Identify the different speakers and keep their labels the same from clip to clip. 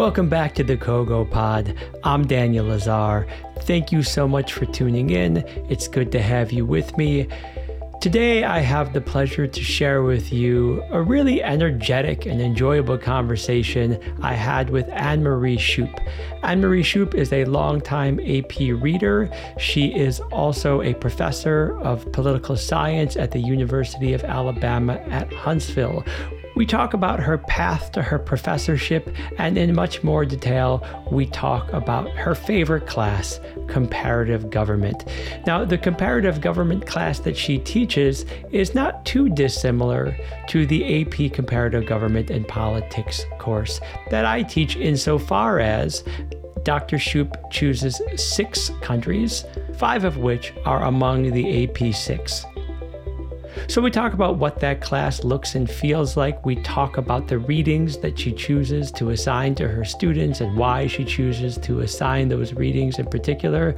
Speaker 1: Welcome back to the CoGoPod. I'm Daniel Lazar. Thank you so much for tuning in. It's good to have you with me. Today, I have the pleasure to share with you a really energetic and enjoyable conversation I had with Anne Marie Choup. Anne Marie Choup is a longtime AP reader. She is also a professor of political science at the University of Alabama at Huntsville, we talk about her path to her professorship, and in much more detail, we talk about her favorite class, comparative government. Now, the comparative government class that she teaches is not too dissimilar to the AP Comparative Government and Politics course that I teach, insofar as Dr. Choup chooses six countries, five of which are among the AP six. So, we talk about what that class looks and feels like. We talk about the readings that she chooses to assign to her students and why she chooses to assign those readings in particular.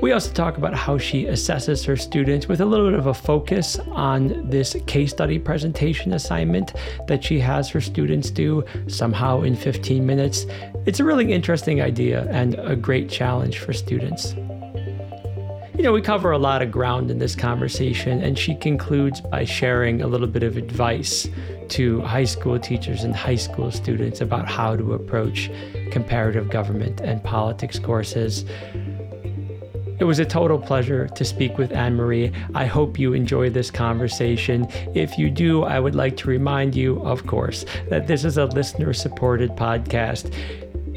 Speaker 1: We also talk about how she assesses her students with a little bit of a focus on this case study presentation assignment that she has her students do somehow in 15 minutes. It's a really interesting idea and a great challenge for students. You know, we cover a lot of ground in this conversation, and she concludes by sharing a little bit of advice to high school teachers and high school students about how to approach comparative government and politics courses. It was a total pleasure to speak with Anne Marie. I hope you enjoy this conversation. If you do, I would like to remind you, of course, that this is a listener supported podcast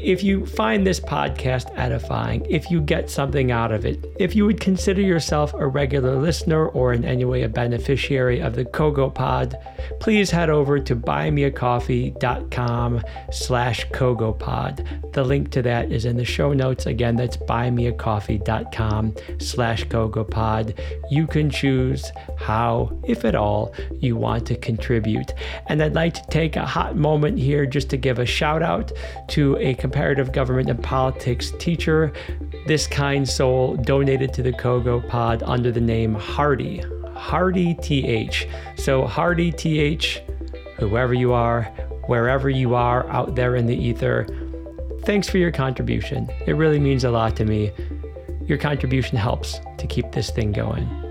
Speaker 1: if you find this podcast edifying, if you get something out of it, if you would consider yourself a regular listener or in any way a beneficiary of the CoGoPod, please head over to buymeacoffee.com slash cogopod. The link to that is in the show notes. Again, that's buymeacoffee.com slash cogopod. You can choose how, if at all, you want to contribute. And I'd like to take a hot moment here just to give a shout out to a comparative government and politics teacher. This kind soul donated to the CoGoPod under the name Hardy. Hardy TH. So, Hardy TH, whoever you are, wherever you are out there in the ether, thanks for your contribution. It really means a lot to me. Your contribution helps to keep this thing going.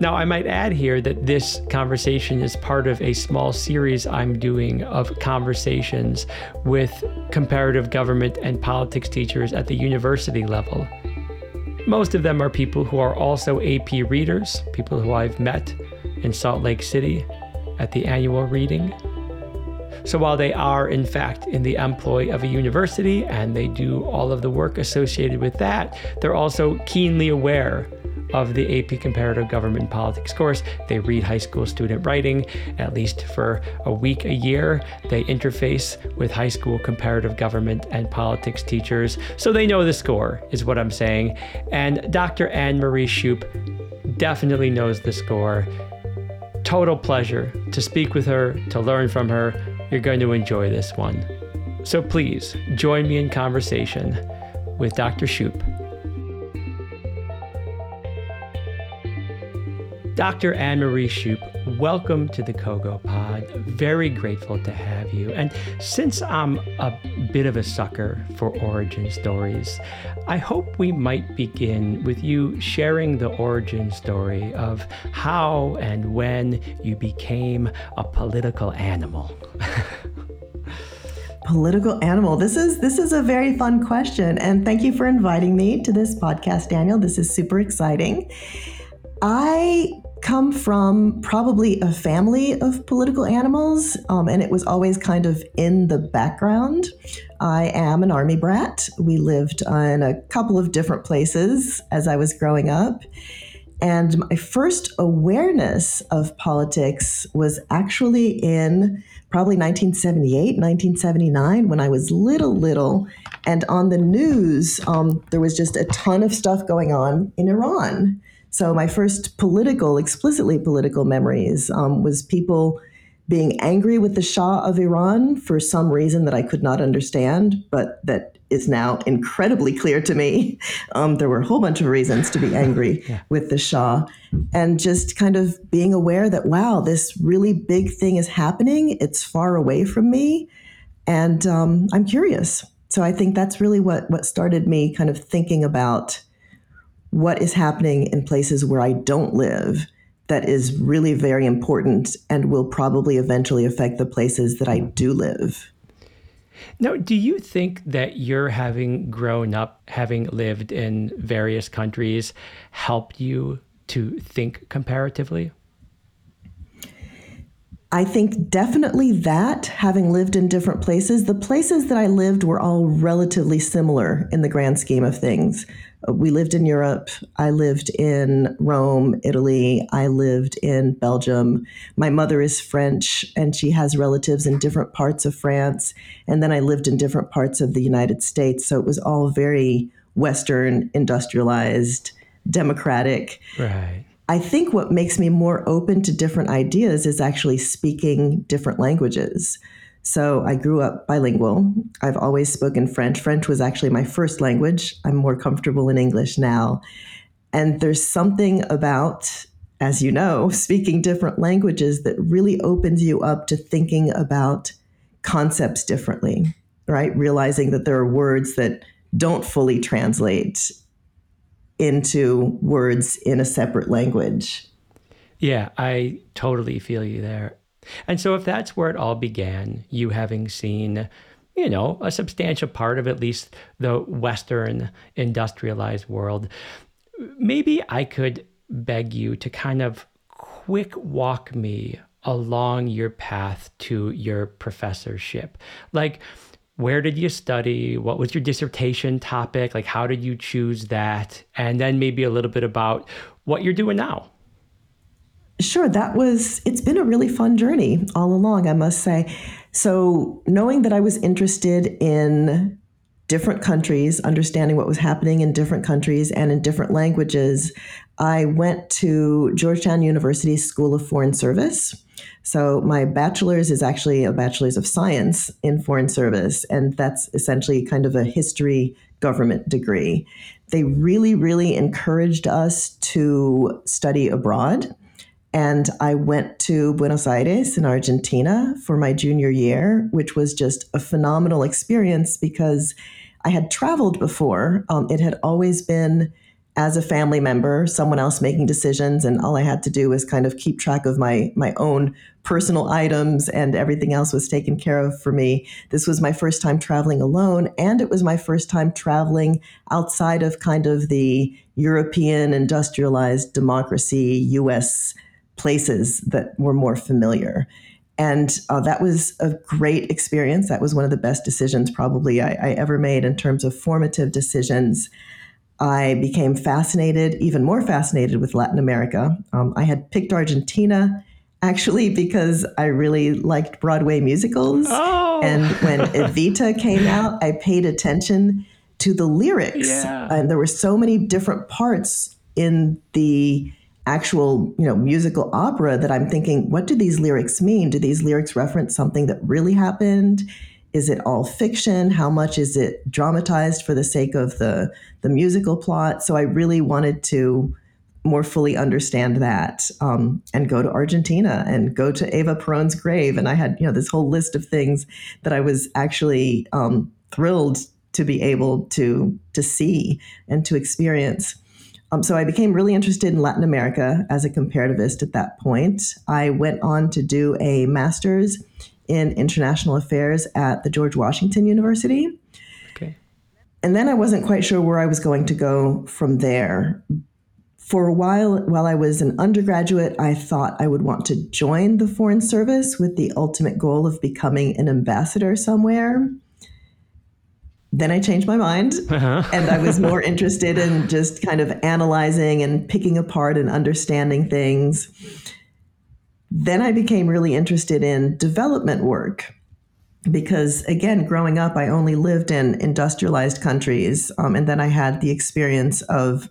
Speaker 1: Now, I might add here that this conversation is part of a small series I'm doing of conversations with comparative government and politics teachers at the university level. Most of them are people who are also AP readers, people who I've met in Salt Lake City at the annual reading. So while they are, in fact, in the employ of a university and they do all of the work associated with that, they're also keenly aware of the AP Comparative Government Politics course. They read high school student writing at least for a week a year. They interface with high school comparative government and politics teachers. So they know the score, is what I'm saying. And Dr. Anne Marie Choup definitely knows the score. Total pleasure to speak with her, to learn from her. You're going to enjoy this one. So please join me in conversation with Dr. Choup. Dr. Anne Marie Choup, welcome to the CoGoPod. Very grateful to have you. And since I'm a bit of a sucker for origin stories, I hope we might begin with you sharing the origin story of how and when you became a political animal.
Speaker 2: political animal this is this is a very fun question and thank you for inviting me to this podcast daniel this is super exciting i come from probably a family of political animals, um, and it was always kind of in the background. I am an army brat. We lived in a couple of different places as I was growing up. And my first awareness of politics was actually in probably 1978, 1979, when I was little, little. And on the news, um, there was just a ton of stuff going on in Iran. So my first political, explicitly political memories um, was people being angry with the Shah of Iran for some reason that I could not understand, but that is now incredibly clear to me. Um, there were a whole bunch of reasons to be angry yeah. with the Shah, and just kind of being aware that wow, this really big thing is happening. It's far away from me, And um, I'm curious. So I think that's really what, what started me kind of thinking about what is happening in places where I don't live that is really very important and will probably eventually affect the places that I do live.
Speaker 1: Now, do you think that your having grown up, having lived in various countries, helped you to think comparatively?
Speaker 2: I think definitely that, having lived in different places, the places that I lived were all relatively similar in the grand scheme of things. We lived in Europe. I lived in Rome, Italy. I lived in Belgium. My mother is French and she has relatives in different parts of France. And then I lived in different parts of the United States. So it was all very Western, industrialized, democratic.
Speaker 1: Right.
Speaker 2: I think what makes me more open to different ideas is actually speaking different languages. So I grew up bilingual. I've always spoken French. French was actually my first language. I'm more comfortable in English now. And there's something about, as you know, speaking different languages that really opens you up to thinking about concepts differently, right? Realizing that there are words that don't fully translate into words in a separate language.
Speaker 1: Yeah, I totally feel you there. And so, if that's where it all began, you having seen, you know, a substantial part of at least the Western industrialized world, maybe I could beg you to kind of quick walk me along your path to your professorship. Like, where did you study? What was your dissertation topic? Like, how did you choose that? And then maybe a little bit about what you're doing now.
Speaker 2: Sure, that was, it's been a really fun journey all along, I must say. So, knowing that I was interested in different countries, understanding what was happening in different countries and in different languages, I went to Georgetown University School of Foreign Service so my bachelor's is actually a bachelor's of science in foreign service, and that's essentially kind of a history government degree. They really, really encouraged us to study abroad. And I went to Buenos Aires in Argentina for my junior year, which was just a phenomenal experience because I had traveled before. Um, it had always been as a family member, someone else making decisions, and all I had to do was kind of keep track of my my own personal items, and everything else was taken care of for me. This was my first time traveling alone, and it was my first time traveling outside of kind of the European industrialized democracy U.S. places that were more familiar. And uh, that was a great experience. That was one of the best decisions probably I, I ever made in terms of formative decisions. I became fascinated, even more fascinated with Latin America. Um, I had picked Argentina actually because I really liked Broadway musicals.
Speaker 1: Oh.
Speaker 2: And when Evita came out, I paid attention to the lyrics.
Speaker 1: Yeah.
Speaker 2: And there were so many different parts in the actual, you know, musical opera that I'm thinking, what do these lyrics mean? Do these lyrics reference something that really happened? Is it all fiction? How much is it dramatized for the sake of the the musical plot? So I really wanted to more fully understand that um, and go to Argentina and go to Eva Perón's grave. And I had you know this whole list of things that I was actually um, thrilled to be able to to see and to experience. Um, so I became really interested in Latin America as a comparativist at that point. I went on to do a master's in international affairs at the George Washington University.
Speaker 1: Okay.
Speaker 2: And then I wasn't quite sure where I was going to go from there. For a while, while I was an undergraduate, I thought I would want to join the Foreign Service with the ultimate goal of becoming an ambassador somewhere. Then I changed my mind uh-huh. and I was more interested in just kind of analyzing and picking apart and understanding things. Then I became really interested in development work because, again, growing up, I only lived in industrialized countries. Um, and then I had the experience of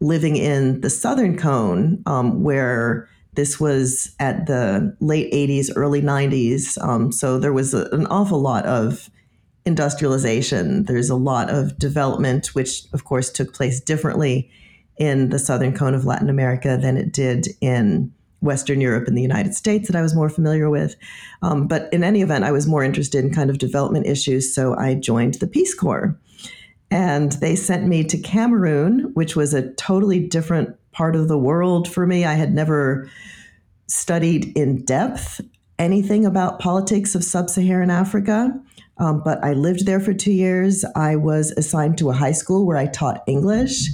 Speaker 2: living in the Southern Cone, um, where this was at the late 80s, early 90s. Um, so there was a, an awful lot of industrialization. There's a lot of development, which, of course, took place differently in the Southern Cone of Latin America than it did in Western Europe and the United States that I was more familiar with. Um, but in any event, I was more interested in kind of development issues, so I joined the Peace Corps. And they sent me to Cameroon, which was a totally different part of the world for me. I had never studied in depth anything about politics of sub Saharan Africa. Um, but I lived there for two years. I was assigned to a high school where I taught English.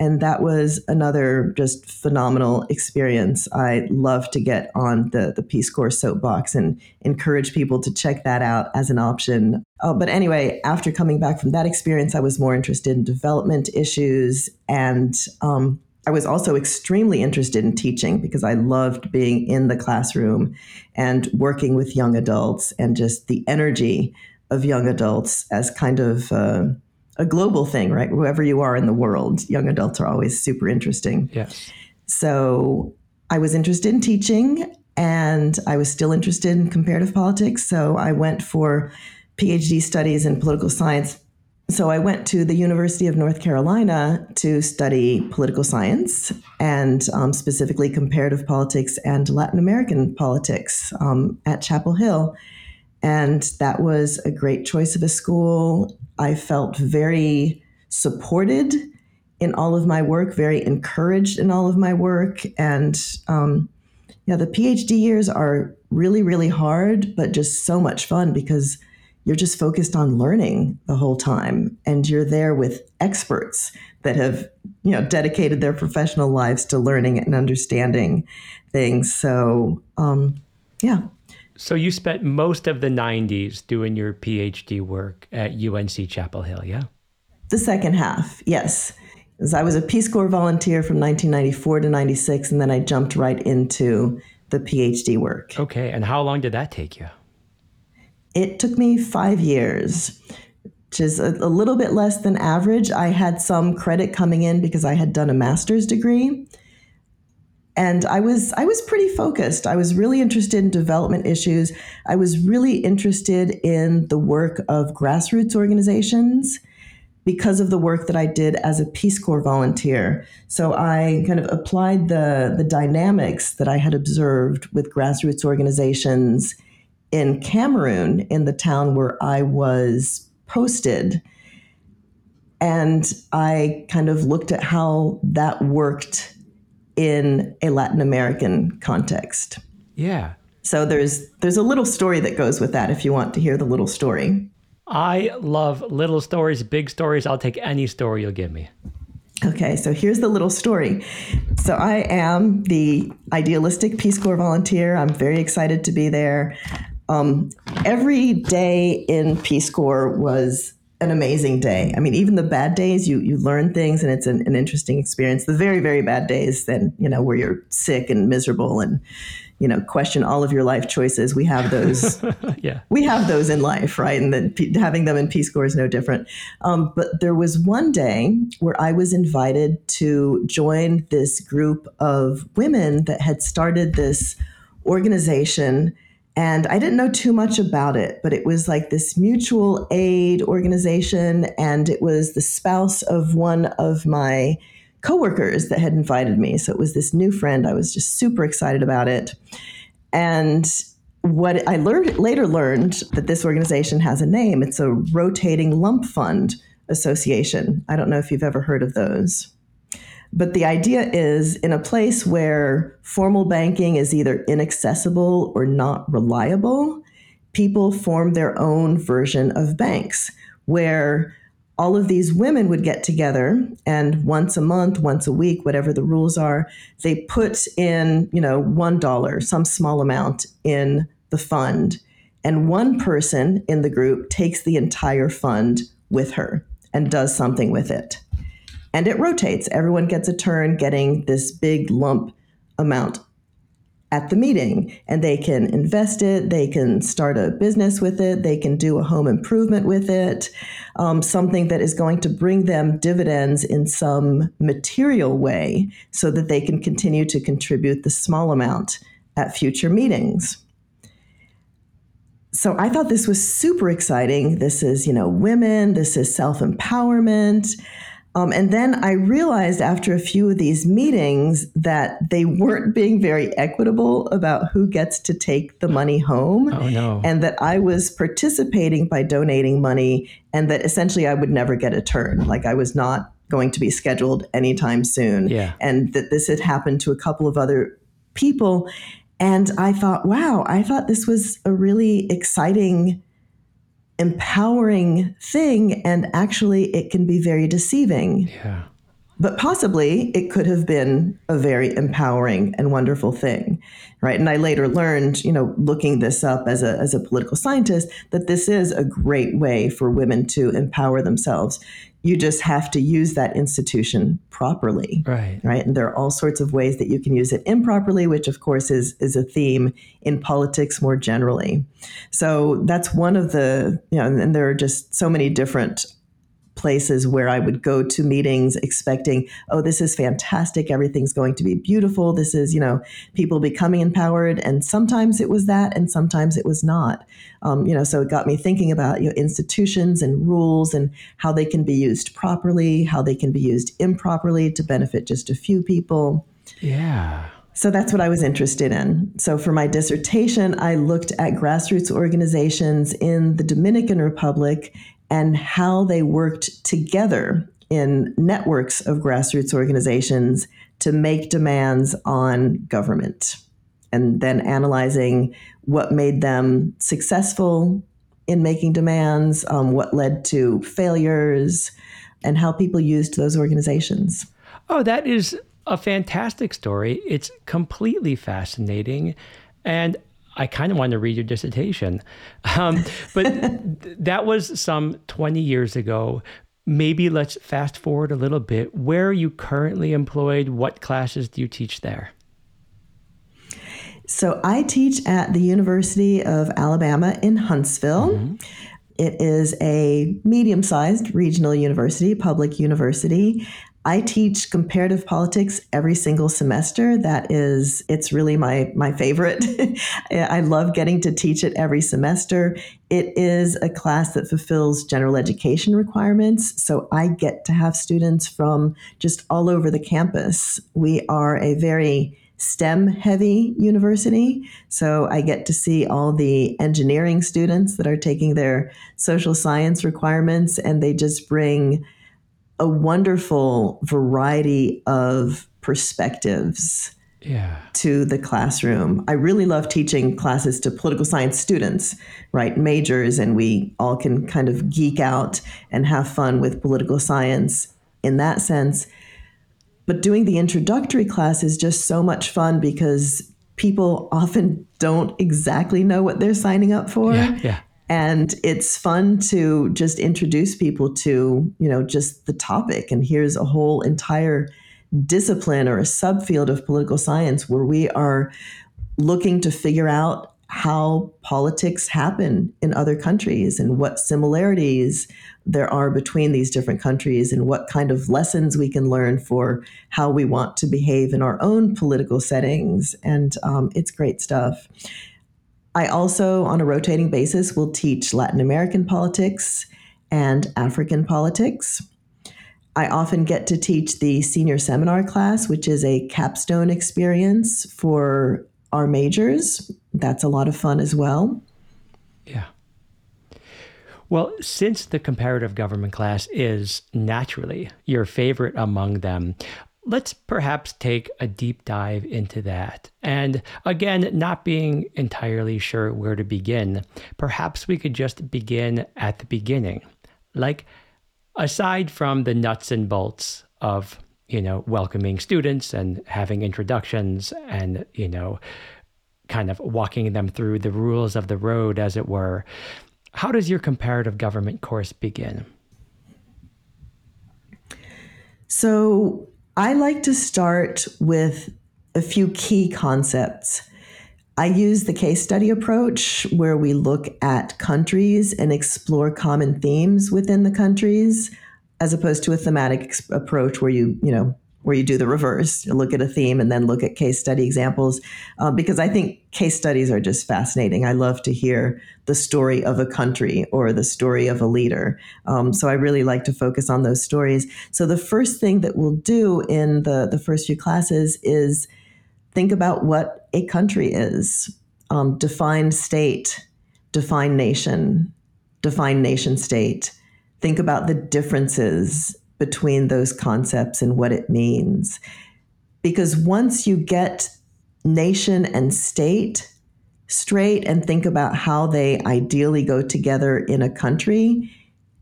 Speaker 2: And that was another just phenomenal experience. I love to get on the, the Peace Corps soapbox and encourage people to check that out as an option. Uh, but anyway, after coming back from that experience, I was more interested in development issues. And um, I was also extremely interested in teaching because I loved being in the classroom and working with young adults and just the energy of young adults as kind of uh, a global thing, right? Whoever you are in the world, young adults are always super interesting.
Speaker 1: Yes.
Speaker 2: So I was interested in teaching and I was still interested in comparative politics. So I went for PhD studies in political science. So I went to the University of North Carolina to study political science and um, specifically comparative politics and Latin American politics um, at Chapel Hill. And that was a great choice of a school. I felt very supported in all of my work, very encouraged in all of my work. And um, yeah, the PhD years are really, really hard, but just so much fun because you're just focused on learning the whole time and you're there with experts that have you know dedicated their professional lives to learning and understanding things so um, yeah
Speaker 1: so you spent most of the 90s doing your PhD work at UNC Chapel Hill, yeah?
Speaker 2: The second half, yes. As I was a Peace Corps volunteer from 1994 to 96, and then I jumped right into the PhD work.
Speaker 1: Okay, and how long did that take you?
Speaker 2: It took me five years, which is a, a little bit less than average. I had some credit coming in because I had done a master's degree and I was I was pretty focused. I was really interested in development issues. I was really interested in the work of grassroots organizations because of the work that I did as a Peace Corps volunteer. So I kind of applied the the dynamics that I had observed with grassroots organizations in Cameroon in the town where I was posted. And I kind of looked at how that worked in a Latin American context.
Speaker 1: Yeah.
Speaker 2: So there's there's a little story that goes with that if you want to hear the little story.
Speaker 1: I love little stories, big stories. I'll take any story you'll give me.
Speaker 2: Okay, so here's the little story. So I am the idealistic Peace Corps volunteer. I'm very excited to be there. Um, every day in Peace Corps was an amazing day. I mean, even the bad days, you you learn things, and it's an, an interesting experience. The very very bad days, then you know, where you're sick and miserable, and you know, question all of your life choices. We have those.
Speaker 1: yeah,
Speaker 2: we have those in life, right? And then p- having them in Peace Corps is no different. Um, but there was one day where I was invited to join this group of women that had started this organization and I didn't know too much about it, but it was like this mutual aid organization. And it was the spouse of one of my coworkers that had invited me. So it was this new friend. I was just super excited about it. And what I learned later learned that this organization has a name. It's a rotating lump fund association. I don't know if you've ever heard of those. But the idea is in a place where formal banking is either inaccessible or not reliable, people form their own version of banks where all of these women would get together and once a month, once a week, whatever the rules are, they put in, you know, $1, some small amount in the fund. And one person in the group takes the entire fund with her and does something with it and it rotates. Everyone gets a turn getting this big lump amount at the meeting and they can invest it they can start a business with it they can do a home improvement with it um, something that is going to bring them dividends in some material way so that they can continue to contribute the small amount at future meetings. So i thought this was super exciting. This is you know women this is self-empowerment Um, and then I realized after a few of these meetings that they weren't being very equitable about who gets to take the money home.
Speaker 1: Oh, no.
Speaker 2: And that I was participating by donating money and that essentially I would never get a turn. Like I was not going to be scheduled anytime soon.
Speaker 1: Yeah.
Speaker 2: And that this had happened to a couple of other people. And I thought, wow, I thought this was a really exciting empowering thing and actually it can be very deceiving
Speaker 1: Yeah.
Speaker 2: But possibly it could have been a very empowering and wonderful thing right? And i later learned you know looking this up as a, as a political scientist that this is a great way for women to empower themselves. You just have to use that institution properly
Speaker 1: Right.
Speaker 2: right? And there are all sorts of ways that you can use it improperly which of course is is a theme in politics more generally. So that's one of the you know and there are just so many different places where I would go to meetings expecting, oh, this is fantastic. Everything's going to be beautiful. This is, you know, people becoming empowered. And sometimes it was that, and sometimes it was not. Um, you know, so it got me thinking about you know, institutions and rules and how they can be used properly, how they can be used improperly to benefit just a few people.
Speaker 1: Yeah.
Speaker 2: So that's what I was interested in. So for my dissertation, I looked at grassroots organizations in the Dominican Republic and how they worked together in networks of grassroots organizations to make demands on government. And then analyzing what made them successful in making demands, um, what led to failures, and how people used those organizations.
Speaker 1: Oh, that is a fantastic story. It's completely fascinating. And I kind of want to read your dissertation. Um, but that was some 20 years ago. Maybe let's fast forward a little bit. Where are you currently employed? What classes do you teach there?
Speaker 2: So I teach at the University of Alabama in Huntsville. Mm-hmm. It is a medium sized regional university, public university. I teach comparative politics every single semester. That is, it's really my my favorite. I love getting to teach it every semester. It is a class that fulfills general education requirements, so I get to have students from just all over the campus. We are a very STEM heavy university. So I get to see all the engineering students that are taking their social science requirements, and they just bring a wonderful variety of perspectives
Speaker 1: yeah.
Speaker 2: to the classroom. I really love teaching classes to political science students, right? Majors, and we all can kind of geek out and have fun with political science in that sense. But doing the introductory class is just so much fun because people often don't exactly know what they're signing up for.
Speaker 1: Yeah. yeah
Speaker 2: and it's fun to just introduce people to you know just the topic. And here's a whole entire discipline or a subfield of political science where we are looking to figure out how politics happen in other countries and what similarities there are between these different countries and what kind of lessons we can learn for how we want to behave in our own political settings. And um, it's great stuff I also, on a rotating basis, will teach Latin American politics and African politics. I often get to teach the senior seminar class, which is a capstone experience for our majors. That's a lot of fun as well.
Speaker 1: Yeah. Well, since the comparative government class is naturally your favorite among them, let's perhaps take a deep dive into that. And again, not being entirely sure where to begin, perhaps we could just begin at the beginning. Like, aside from the nuts and bolts of, you know, welcoming students and having introductions and, you know, kind of walking them through the rules of the road, as it were, how does your comparative government course begin?
Speaker 2: So, I like to start with a few key concepts. I use the case study approach where we look at countries and explore common themes within the countries as opposed to a thematic approach where you, you know, where you do the reverse you look at a theme and then look at case study examples uh, because i think case studies are just fascinating. I love to hear the story of a country or the story of a leader. Um, so i really like to focus on those stories. So the first thing that we'll do in the, the first few classes is think about what a country is. Um, define state define nation define nation state. Think about the differences between those concepts and what it means. Because once you get nation and state straight and think about how they ideally go together in a country,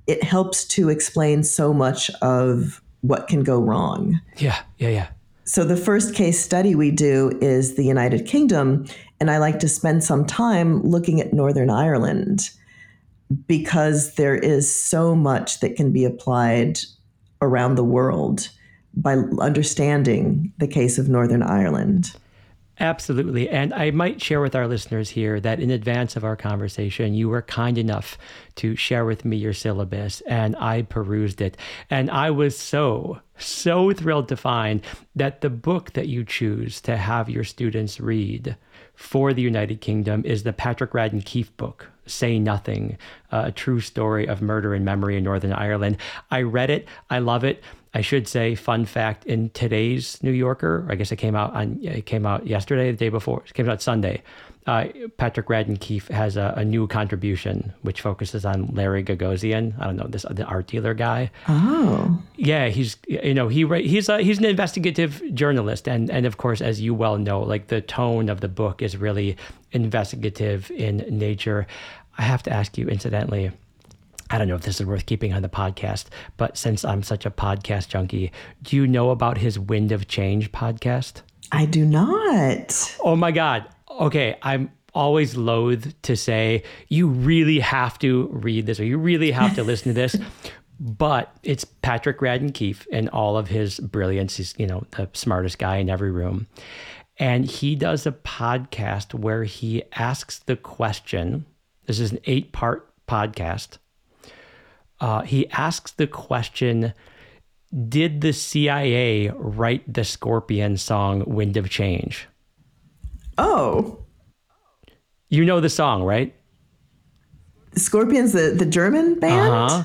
Speaker 2: it helps to explain so much of what can go wrong.
Speaker 1: Yeah, yeah, yeah.
Speaker 2: So the first case study we do is the United Kingdom, and I like to spend some time looking at Northern Ireland because there is so much that can be applied around the world by understanding the case of Northern Ireland.
Speaker 1: Absolutely. And I might share with our listeners here that in advance of our conversation, you were kind enough to share with me your syllabus and I perused it. And I was so, so thrilled to find that the book that you choose to have your students read for the United Kingdom is the Patrick Radden Keefe book, Say Nothing, a true story of murder and memory in Northern Ireland. I read it, I love it. I should say, fun fact: in today's New Yorker, I guess it came out on it came out yesterday, the day before, it came out Sunday. Uh, Patrick Radden Keefe has a, a, new contribution which focuses on Larry Gagosian. I don't know this the art dealer guy.
Speaker 2: Oh,
Speaker 1: yeah, he's you know he he's a, he's an investigative journalist, and and of course, as you well know, like the tone of the book is really investigative in nature. I have to ask you, incidentally, I don't know if this is worth keeping on the podcast, but since I'm such a podcast junkie, do you know about his Wind of Change podcast?
Speaker 2: I do not.
Speaker 1: Oh my God. Okay. I'm always loath to say, you really have to read this or you really have to listen to this. but it's Patrick Radden Keefe and all of his brilliance. He's, you know, the smartest guy in every room. And he does a podcast where he asks the question this is an eight part podcast. Uh, he asks the question Did the CIA write the Scorpion song Wind of Change?
Speaker 2: Oh.
Speaker 1: You know the song, right?
Speaker 2: Scorpions, the, the German band? Uh-huh.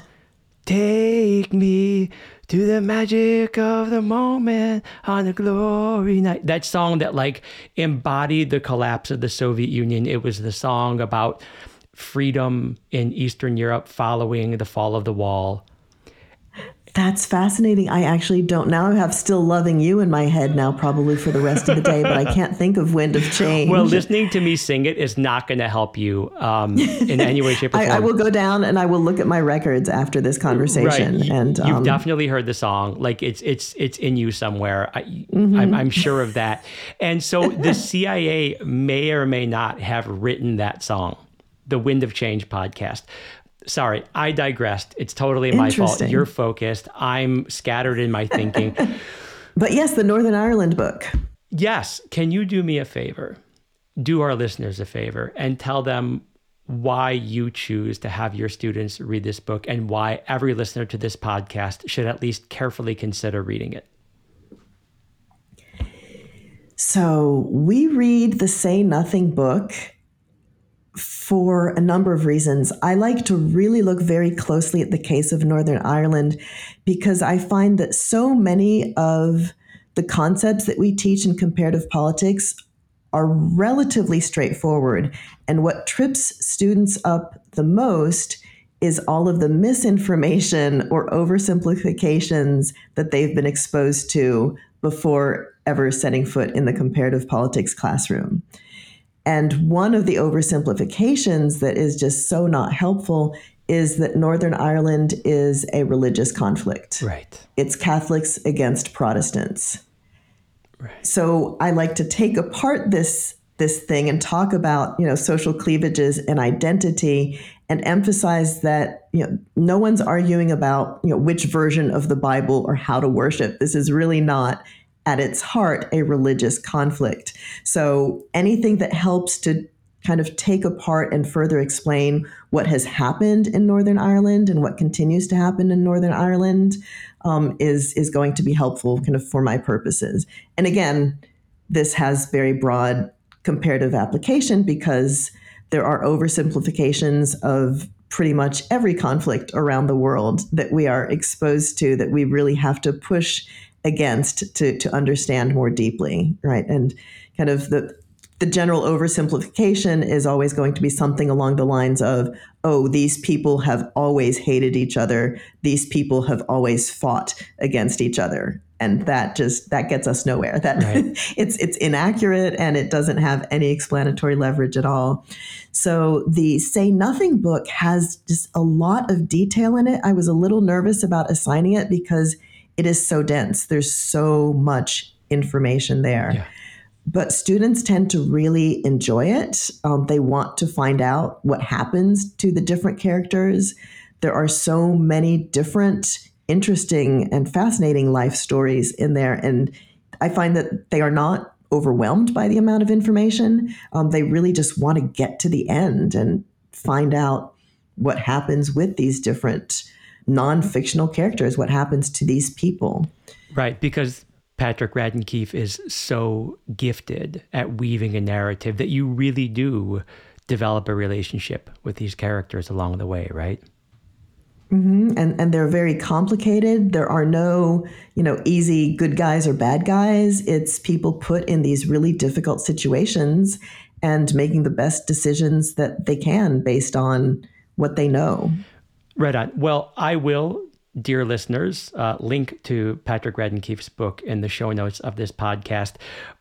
Speaker 1: Take me to the magic of the moment on a glory night. That song that like embodied the collapse of the Soviet Union. It was the song about freedom in Eastern Europe following the fall of the wall.
Speaker 2: That's fascinating. I actually don't now I have still loving you in my head now probably for the rest of the day, but I can't think of Wind of Change.
Speaker 1: Well, listening to me sing it is not going to help you um, in any way, shape, or form.
Speaker 2: I, I, will go down and I will look at my records after this conversation.
Speaker 1: Right.
Speaker 2: And
Speaker 1: um, you've definitely heard the song. Like it's it's it's in you somewhere. I, mm-hmm. I'm, I'm sure of that. And so the CIA may or may not have written that song the Wind of Change podcast. Sorry, I digressed. It's totally my fault. You're focused. I'm scattered in my thinking.
Speaker 2: but yes, the Northern Ireland book.
Speaker 1: Yes. Can you do me a favor? Do our listeners a favor and tell them why you choose to have your students read this book and why every listener to this podcast should at least carefully consider reading it.
Speaker 2: So, we read the Say Nothing book for a number of reasons. I like to really look very closely at the case of Northern Ireland because I find that so many of the concepts that we teach in comparative politics are relatively straightforward. And what trips students up the most is all of the misinformation or oversimplifications that they've been exposed to before ever setting foot in the comparative politics classroom. And one of the oversimplifications that is just so not helpful is that Northern Ireland is a religious conflict.
Speaker 1: Right.
Speaker 2: It's Catholics against Protestants. Right. So I like to take apart this this thing and talk about, you know, social cleavages and identity and emphasize that, you know, no one's arguing about, you know, which version of the Bible or how to worship. This is really not at its heart a religious conflict. So anything that helps to kind of take apart and further explain what has happened in Northern Ireland and what continues to happen in Northern Ireland um, is is going to be helpful, kind of for my purposes. And again, this has very broad comparative application because there are oversimplifications of pretty much every conflict around the world that we are exposed to that we really have to push against to to understand more deeply, right? And kind of the the general oversimplification is always going to be something along the lines of, oh, these people have always hated each other. These people have always fought against each other. And that just that gets us nowhere. That right. it's it's inaccurate and it doesn't have any explanatory leverage at all. So the Say Nothing book has just a lot of detail in it. I was a little nervous about assigning it because it is so dense. There's so much information there. Yeah but students tend to really enjoy it. Um, they want to find out what happens to the different characters. There are so many different, interesting, and fascinating life stories in there. And I find that they are not overwhelmed by the amount of information. Um, they really just want to get to the end and find out what happens with these different non fictional characters, what happens to these people.
Speaker 1: Right, because Patrick Radden Keefe is so gifted at weaving a narrative that you really do develop a relationship with these characters along the way, right?
Speaker 2: Mm-hmm. And and they're very complicated. There are no you know easy good guys or bad guys. It's people put in these really difficult situations and making the best decisions that they can based on what they know.
Speaker 1: Right on. Well, I will dear listeners, uh, link to Patrick Radden Keefe's book in the show notes of this podcast.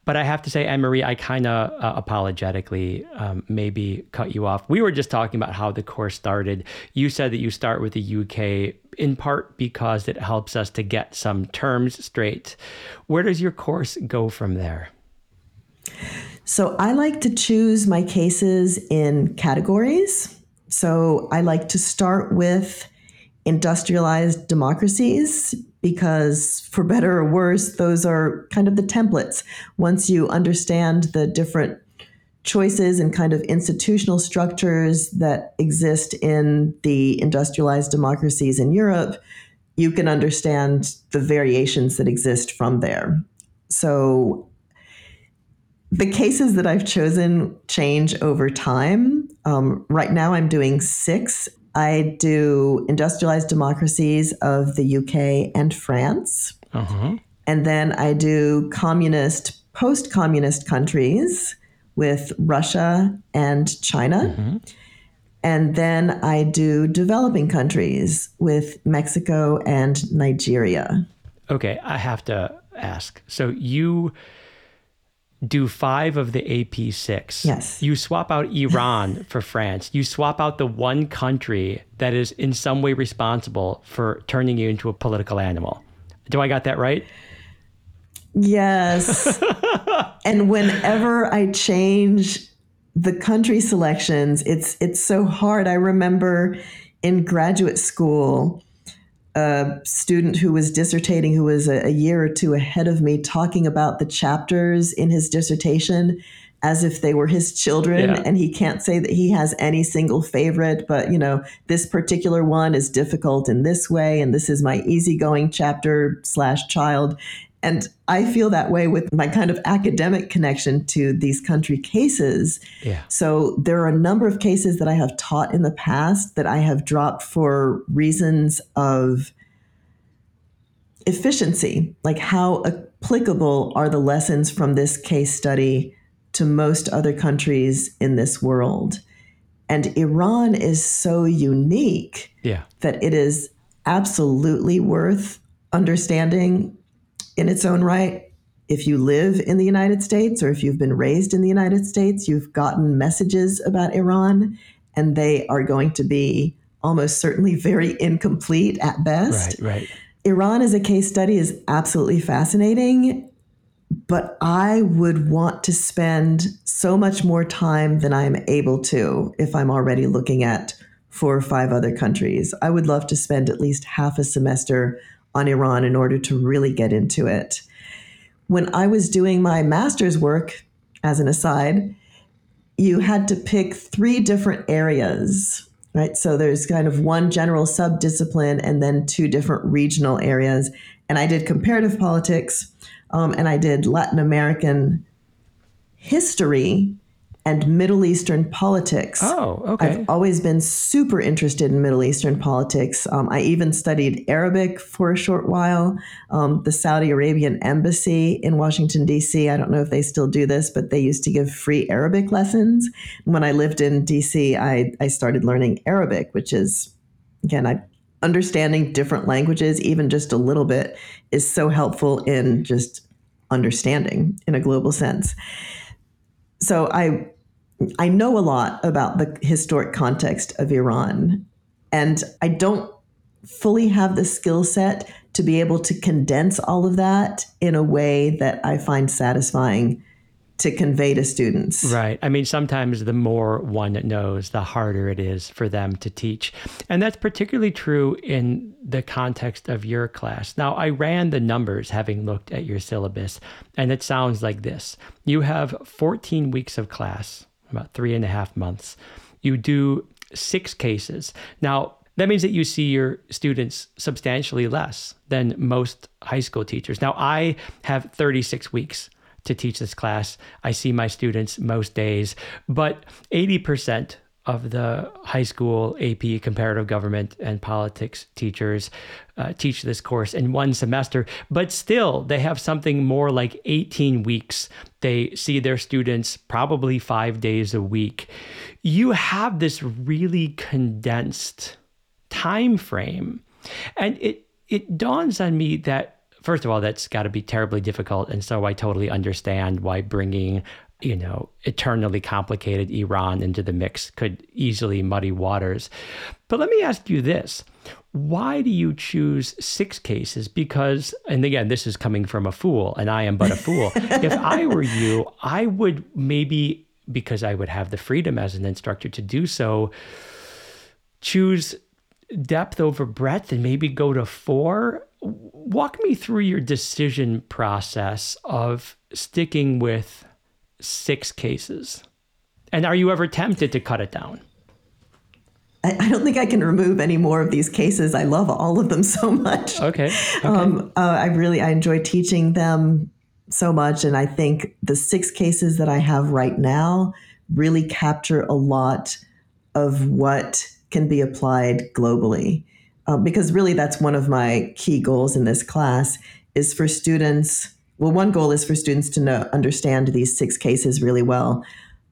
Speaker 1: But I have to say, Anne Marie, I kind of uh, apologetically um, maybe cut you off. We were just talking about how the course started. You said that you start with the UK in part because it helps us to get some terms straight. Where does your course go from there?
Speaker 2: So I like to choose my cases in categories. So I like to start with industrialized democracies because, for better or worse, those are kind of the templates. Once you understand the different choices and kind of institutional structures that exist in the industrialized democracies in Europe, you can understand the variations that exist from there. So, the cases that I've chosen change over time. Um, right now, I'm doing six I do industrialized democracies of the UK and France. Uh-huh. And then I do communist, post communist countries with Russia and China. Mm-hmm. And then I do developing countries with Mexico and Nigeria.
Speaker 1: Okay, I have to ask. So you do five of the AP6.
Speaker 2: Yes.
Speaker 1: You swap out Iran for France. You swap out the one country that is in some way responsible for turning you into a political animal. Do I got that right?
Speaker 2: Yes. and whenever I change the country selections, it's it's so hard. I remember in graduate school a student who was dissertating, who was a, a, year or two ahead of me, talking about the chapters in his dissertation as if they were his children. Yeah. And he can't say that he has any single favorite, but you know, this particular one is difficult in this way, and this is my easygoing chapter slash child. And I feel that way with my kind of academic connection to these country cases. Yeah. So there are a number of cases that I have taught in the past that I have dropped for reasons of efficiency. Like, how applicable are the lessons from this case study to most other countries in this world? And Iran is so unique yeah. that it is absolutely worth understanding in its own right. If you live in the United States or if you've been raised in the United States, you've gotten messages about Iran, and they are going to be almost certainly very incomplete at best.
Speaker 1: Right, right.
Speaker 2: Iran as a case study is absolutely fascinating, but I would want to spend so much more time than I'm able to if I'm already looking at four or five other countries. I would love to spend at least half a semester on Iran in order to really get into it. When I was doing my master's work, as an aside, you had to pick three different areas, right? So there's kind of one general subdiscipline and then two different regional areas. And I did comparative politics um, and I did Latin American history and Middle Eastern politics.
Speaker 1: Oh, okay.
Speaker 2: I've always been super interested in Middle Eastern politics. Um, I even studied Arabic for a short while. Um, the Saudi Arabian embassy in Washington, D.C., I don't know if they still do this, but they used to give free Arabic lessons. When I lived in D.C., I, I started learning Arabic, which is, again, I, understanding different languages, even just a little bit, is so helpful in just understanding in a global sense so I I know a lot about the historic context of Iran, and I don't fully have the skill set to be able to condense all of that in a way that I find satisfying to convey to students.
Speaker 1: Right. I mean, sometimes the more one knows, the harder it is for them to teach. And that's particularly true in the context of your class. Now, I ran the numbers having looked at your syllabus, and it sounds like this you have 14 weeks of class, about three and a half months. You do six cases. Now, that means that you see your students substantially less than most high school teachers. Now, I have 36 weeks to teach this class. I see my students most days, but 80% of the high school AP comparative government and politics teachers uh, teach this course in one semester, but still they have something more like 18 weeks. They see their students probably five days a week. You have this really condensed time frame. And it, it dawns on me that first of all, that's got to be terribly difficult. And so I totally understand why bringing, you know, eternally complicated Iran into the mix could easily muddy waters. But let me ask you this why do you choose six cases? Because, and again, this is coming from a fool, and I am but a fool. if I were you, I would maybe, because I would have the freedom as an instructor to do so, choose depth over breadth and maybe go to four walk me through your decision process of sticking with six cases. And are you ever tempted to cut it down?
Speaker 2: I, don't think I can remove any more of these cases. I love all of them so much.
Speaker 1: Okay. okay.
Speaker 2: Um, uh, I really I enjoy teaching them so much, and I think the six cases that I have right now really capture a lot of what can be applied globally uh, because really that's one of my key goals in this class is for students well one goal is for students to know understand these six cases really well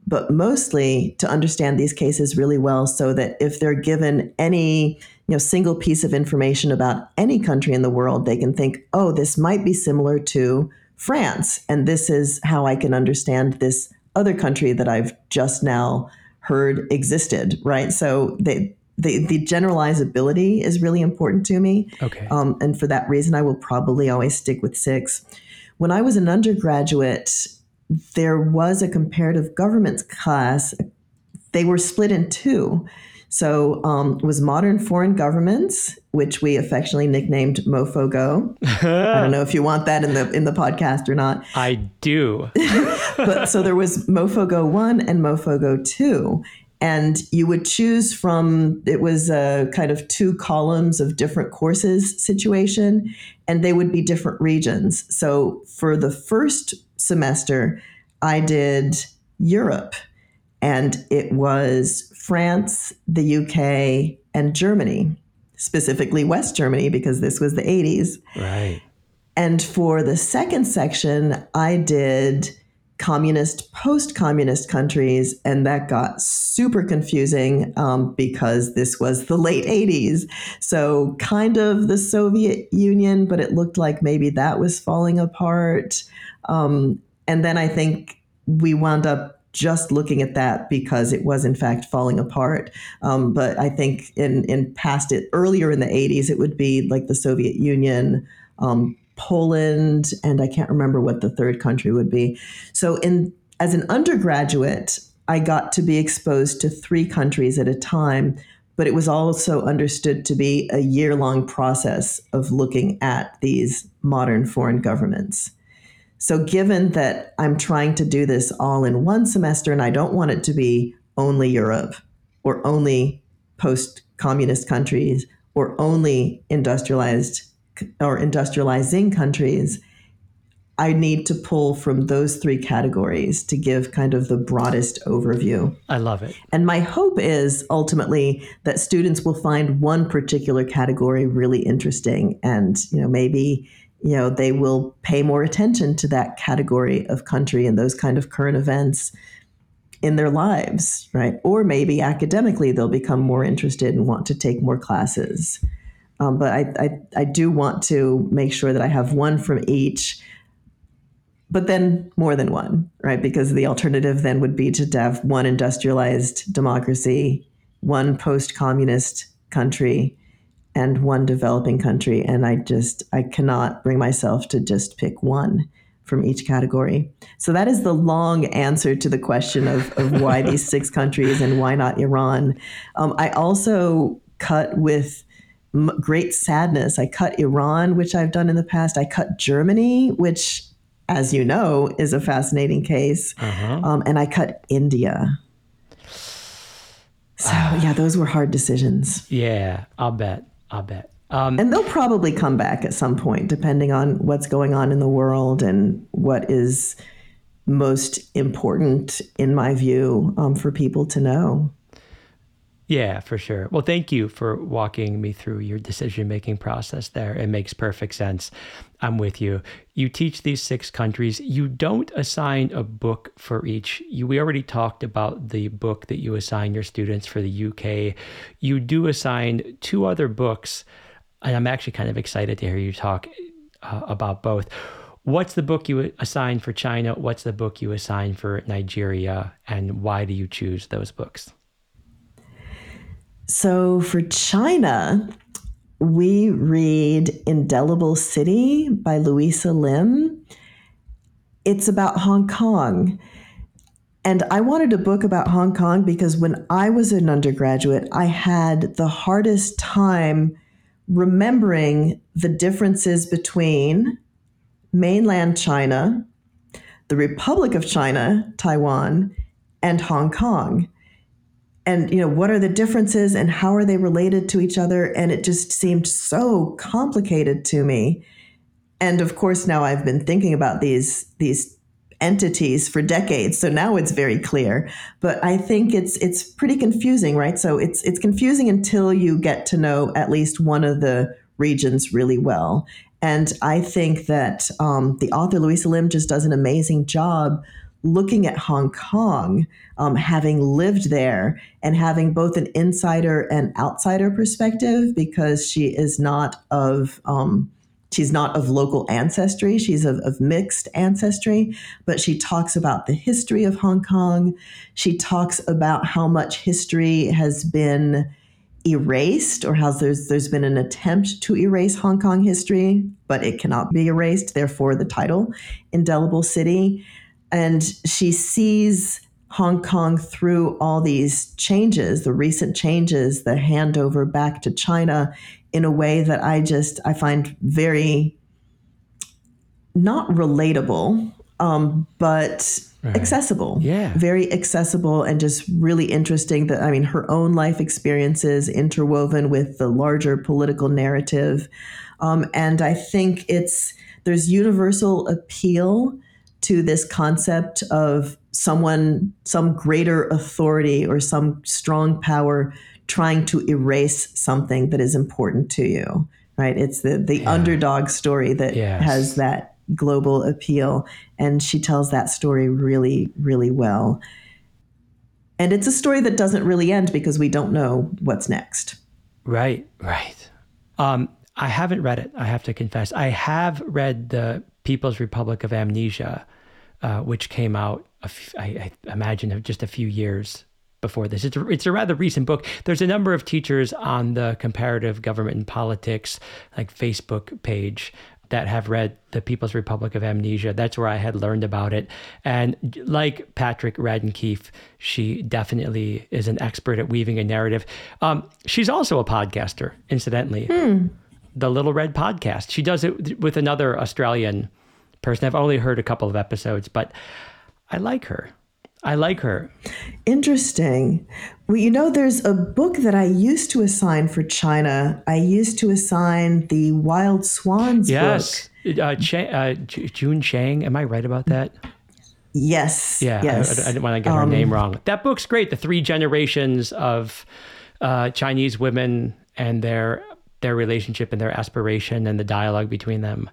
Speaker 2: but mostly to understand these cases really well so that if they're given any you know single piece of information about any country in the world they can think oh this might be similar to France and this is how I can understand this other country that I've just now heard existed right so they the, the generalizability is really important to me.
Speaker 1: Okay.
Speaker 2: Um, and for that reason, I will probably always stick with six. When I was an undergraduate, there was a comparative government class. They were split in two. So um, it was modern foreign governments, which we affectionately nicknamed MoFoGo. I don't know if you want that in the in the podcast or not.
Speaker 1: I do.
Speaker 2: but so there was MoFoGo one and MoFoGo two, and you would choose from it was a kind of two columns of different courses situation and they would be different regions. So for the first semester i did europe and it was france the uk and germany specifically west germany because this was the 80s
Speaker 1: right.
Speaker 2: And for the second section i did communist, post communist countries. And that got super confusing um, because this was the late 80s. So, kind of the Soviet Union, but it looked like maybe that was falling apart. Um, and then I think we wound up just looking at that because it was in fact falling apart. Um, but I think in in past it earlier in the 80s, it would be like the Soviet Union, um, Poland, and I can't remember what the third country would be. So, in as an undergraduate, I got to be exposed to three countries at a time, but it was also understood to be a year long process of looking at these modern foreign governments. So, given that I'm trying to do this all in one semester and I don't want it to be only Europe or only post communist countries or only industrialized or industrializing countries, I need to pull from those three categories to give kind of the broadest overview.
Speaker 1: I love it.
Speaker 2: And my hope is ultimately that students will find one particular category really interesting and, you know, maybe you know they will pay more attention to that category of country and those kind of current events in their lives, right? Or maybe academically they'll become more interested and want to take more classes. Um, but I, I, I do want to make sure that I have one from each, but then more than one, right? Because the alternative then would be to have one industrialized democracy, one post communist country, and one developing country. And I just, I cannot bring myself to just pick one from each category. So that is the long answer to the question of, of why these six countries and why not Iran. Um, I also cut with m- great sadness. I cut Iran, which I've done in the past. I cut Germany, which, as you know, is a fascinating case. Uh-huh. Um, and I cut India. So, yeah, those were hard decisions.
Speaker 1: Yeah, I'll bet. I'll bet.
Speaker 2: Um, and they'll probably come back at some point, depending on what's going on in the world and what is most important, in my view, um, for people to know.
Speaker 1: Yeah, for sure. Well, thank you for walking me through your decision making process there. It makes perfect sense. I'm with you. You teach these six countries. You don't assign a book for each. You, we already talked about the book that you assign your students for the UK. You do assign two other books, and I'm actually kind of excited to hear you talk uh, about both. What's the book you assign for China? What's the book you assign for Nigeria? And why do you choose those books?
Speaker 2: So for China, we read Indelible City by Louisa Lim. It's about Hong Kong. And I wanted a book about Hong Kong because when I was an undergraduate, I had the hardest time remembering the differences between mainland China, the Republic of China, Taiwan, and Hong Kong and you know what are the differences and how are they related to each other? And it just seemed so complicated to me. And of course now i've been thinking about these these entities for decades so now it's very clear. But i think it's it's pretty confusing right? So it's it's confusing until you get to know at least one of the regions really well. And i think that um, the author louisa lim just does an amazing job looking at Hong Kong, um, having lived there and having both an insider and outsider perspective because she is not of um, she's not of local ancestry she's of, of mixed ancestry but she talks about the history of hong kong she talks about how much history has been erased or how there's there's been an attempt to erase Hong Kong history, but it cannot be erased. Therefore, the title, Indelible City and she sees Hong Kong through all these changes, the recent changes, the handover back to China in a way that I just I find very not relatable, um, but right. accessible.
Speaker 1: Yeah.
Speaker 2: Very accessible and just really interesting that I mean her own life experiences interwoven with the larger political narrative. Um, and I think it's there's universal appeal to this concept of someone, some greater authority or some strong power trying to erase something that is important to you, right? It's the, the yeah. underdog story that yes. has that global appeal. And she tells that story really, really well. And it's a story that doesn't really end because we don't know what's next.
Speaker 1: Right, right. Um, I haven't read it, I have to confess. I have read the People's Republic of Amnesia, uh, which came out, I imagine, just a few years before this. It's a, it's a rather recent book. There's a number of teachers on the comparative government and politics like Facebook page that have read the People's Republic of Amnesia. That's where I had learned about it. And like Patrick Radden Keefe, she definitely is an expert at weaving a narrative. Um, she's also a podcaster, incidentally. Hmm. The Little Red Podcast. She does it with another Australian person. I've only heard a couple of episodes, but I like her. I like her.
Speaker 2: Interesting. Well, you know, there's a book that I used to assign for China. I used to assign the Wild Swans
Speaker 1: yes.
Speaker 2: book.
Speaker 1: Uh, Ch- uh, Jung Chang. Am I right about that?
Speaker 2: Yes.
Speaker 1: Yeah.
Speaker 2: Yes.
Speaker 1: I, I, didn't want to get her
Speaker 2: Um,
Speaker 1: name wrong. That book's great. The three generations of uh, Chinese women and their their relationship and their aspiration and the dialogue between them.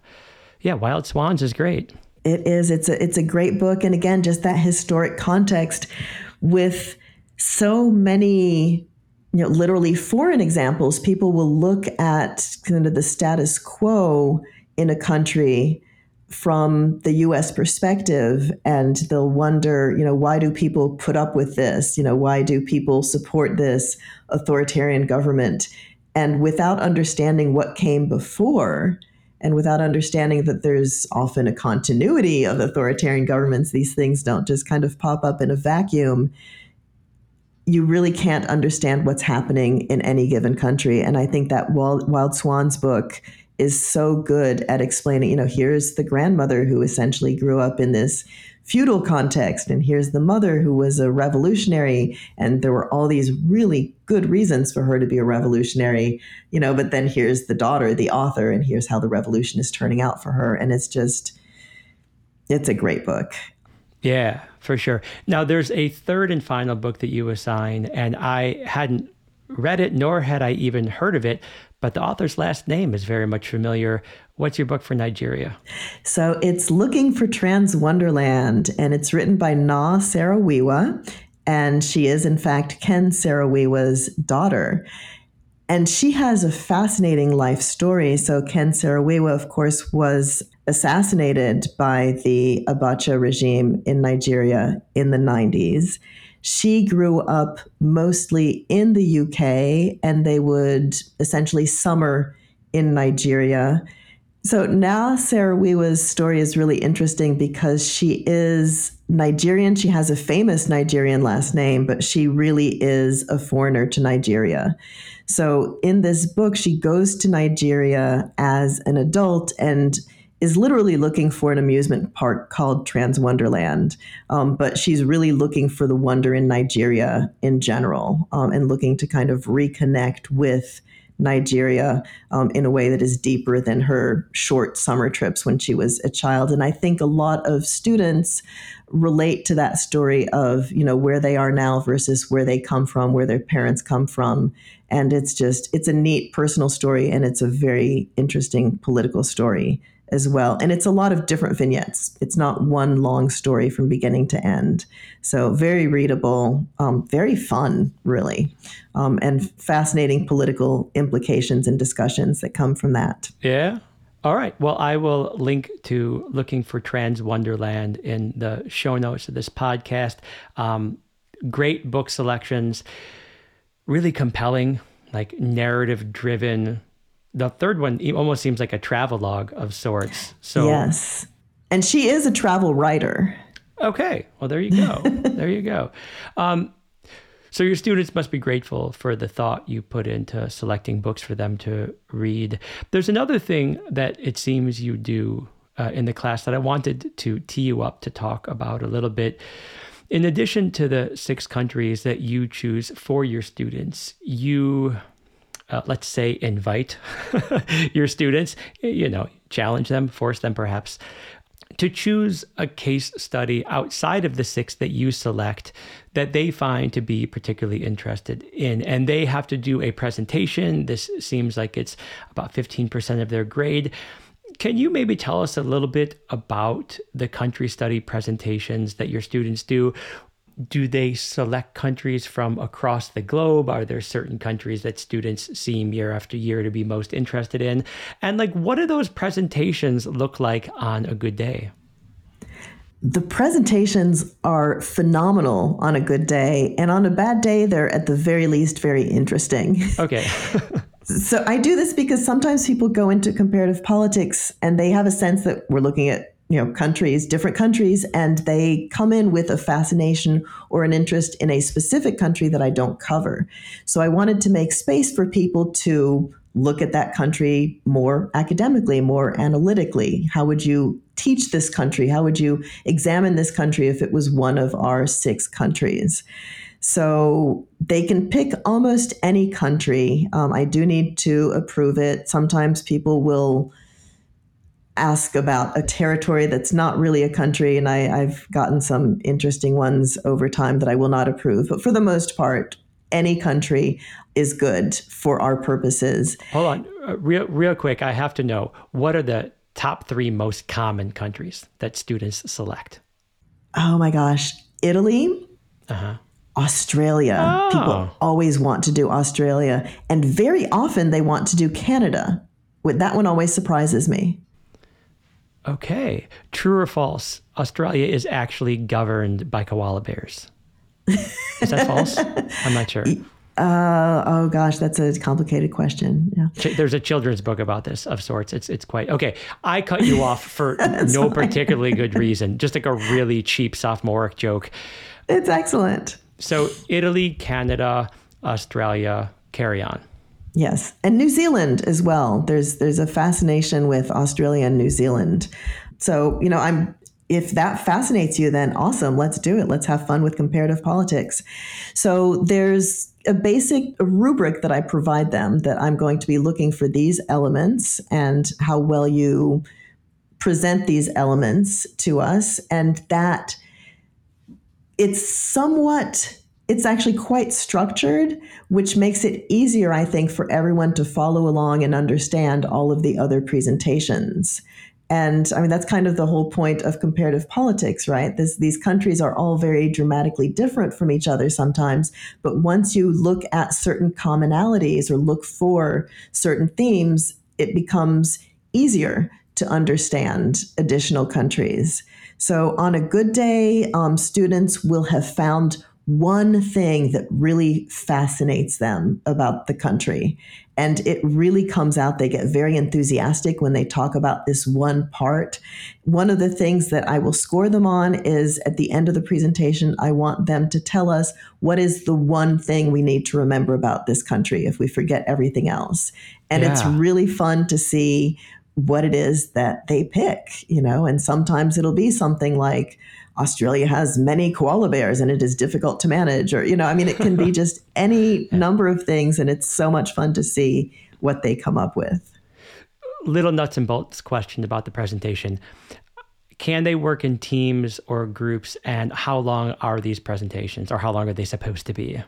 Speaker 1: Yeah, Wild Swans is great.
Speaker 2: It is. It's a it's a great book, and again, just that historic context with so many, you know, literally foreign examples. People will look at kind of the status quo in a country from the U.S. perspective, and they'll wonder, you know, why do people put up with this? You know, why do people support this authoritarian government? And without understanding what came before, and without understanding that there's often a continuity of authoritarian governments, these things don't just kind of pop up in a vacuum. You really can't understand what's happening in any given country. And I think that Wild, Wild Swans book is so good at explaining, you know, here's the grandmother who essentially grew up in this feudal context, and here's the mother who was a revolutionary, and there were all these really good reasons for her to be a revolutionary, you know, but then here's the daughter, the author, and here's how the revolution is turning out for her. And it's just, it's a great book.
Speaker 1: Yeah, for sure. Now, there's a third and final book that you assign, and I hadn't read it, nor had I even heard of it, but the author's last name is very much familiar. What's your book for Nigeria?
Speaker 2: So it's Looking for Transwonderland, and it's written by Noo Saro-Wiwa, and she is, in fact, Ken Saro-Wiwa's daughter. And she has a fascinating life story. So, Ken Sarawiwa, of course, was assassinated by the Abacha regime in Nigeria in the 90s. She grew up mostly in the UK, and they would essentially summer in Nigeria. So Noo Saro-Wiwa's story is really interesting because she is Nigerian. She has a famous Nigerian last name, but she really is a foreigner to Nigeria. So in this book, she goes to Nigeria as an adult and is literally looking for an amusement park called Transwonderland. Um, but she's really looking for the wonder in Nigeria in general um, and looking to kind of reconnect with Nigeria um, in a way that is deeper than her short summer trips when she was a child. And I think a lot of students relate to that story of you know where they are now versus where they come from, where their parents come from, and it's just it's a neat personal story and it's a very interesting political story as well. And it's a lot of different vignettes. It's not one long story from beginning to end. So very readable, um, very fun, really, um, and fascinating political implications and discussions that come from that.
Speaker 1: Yeah. All right. Well, I will link to looking for Transwonderland in the show notes of this podcast. Um, great book selections, really compelling, like narrative driven the third one almost seems like a travelogue of sorts. So
Speaker 2: yes, and she is a travel writer.
Speaker 1: Okay, well there you go, there you go. Um, so your students must be grateful for the thought you put into selecting books for them to read. There's another thing that it seems you do uh, in the class that I wanted to tee you up to talk about a little bit. In addition to the six countries that you choose for your students, you uh, let's say, invite your students, you know, challenge them, force them perhaps to choose a case study outside of the six that you select that they find to be particularly interested in. And they have to do a presentation. This seems like it's about 15% of their grade. Can you maybe tell us a little bit about the country study presentations that your students do? Do they select countries from across the globe? Are there certain countries that students seem year after year to be most interested in? And like, what do those presentations look like on a good day?
Speaker 2: The presentations are phenomenal on a good day, and on a bad day, they're at the very least very interesting.
Speaker 1: Okay.
Speaker 2: so I do this because sometimes people go into comparative politics and they have a sense that we're looking at you know countries different countries and they come in with a fascination or an interest in a specific country that i don't cover so i wanted to make space for people to look at that country more academically, more analytically? How would you teach this country? How would you examine this country if it was one of our six countries? So they can pick almost any country. Um, I do need to approve it. Sometimes people will ask about a territory that's not really a country, and I, I've gotten some interesting ones over time that I will not approve. But for the most part, any country is good for our purposes.
Speaker 1: Hold on, uh, real real quick. I have to know what are the top three most common countries that students select.
Speaker 2: Oh my gosh, Italy,
Speaker 1: Uh-huh.
Speaker 2: Australia.
Speaker 1: Oh.
Speaker 2: People always want to do Australia, and very often they want to do Canada. That one always surprises me.
Speaker 1: Okay, true or false? Australia is actually governed by koala bears. Is that false? I'm not sure.
Speaker 2: Uh, oh gosh, that's a complicated question. Yeah.
Speaker 1: There's a children's book about this of sorts. It's it's quite okay. I cut you off for no particularly good reason, just like a really cheap sophomoric joke.
Speaker 2: It's excellent.
Speaker 1: So Italy, Canada, Australia, carry on.
Speaker 2: Yes, and New Zealand as well. There's there's a fascination with Australia and New Zealand. So you know, I'm if that fascinates you, then awesome. Let's do it. Let's have fun with comparative politics. So there's a basic rubric that I provide them that I'm going to be looking for these elements and how well you present these elements to us, and that it's somewhat it's actually quite structured, which makes it easier, I think, for everyone to follow along and understand all of the other presentations. And I mean, that's kind of the whole point of comparative politics, right? This, these countries are all very dramatically different from each other sometimes. But once you look at certain commonalities or look for certain themes, it becomes easier to understand additional countries. So, on a good day, um, students will have found one thing that really fascinates them about the country. And it really comes out. They get very enthusiastic when they talk about this one part. One of the things that I will score them on is at the end of the presentation, I want them to tell us what is the one thing we need to remember about this country if we forget everything else. And it's really fun to see what it is that they pick, you know, and sometimes it'll be something like, Australia has many koala bears and it is difficult to manage, or, you know, I mean, it can be just any number of things. And it's so much fun to see what they come up with.
Speaker 1: Little nuts and bolts question about the presentation. Can they work in teams or groups, and how long are these presentations, or how long are they supposed to be?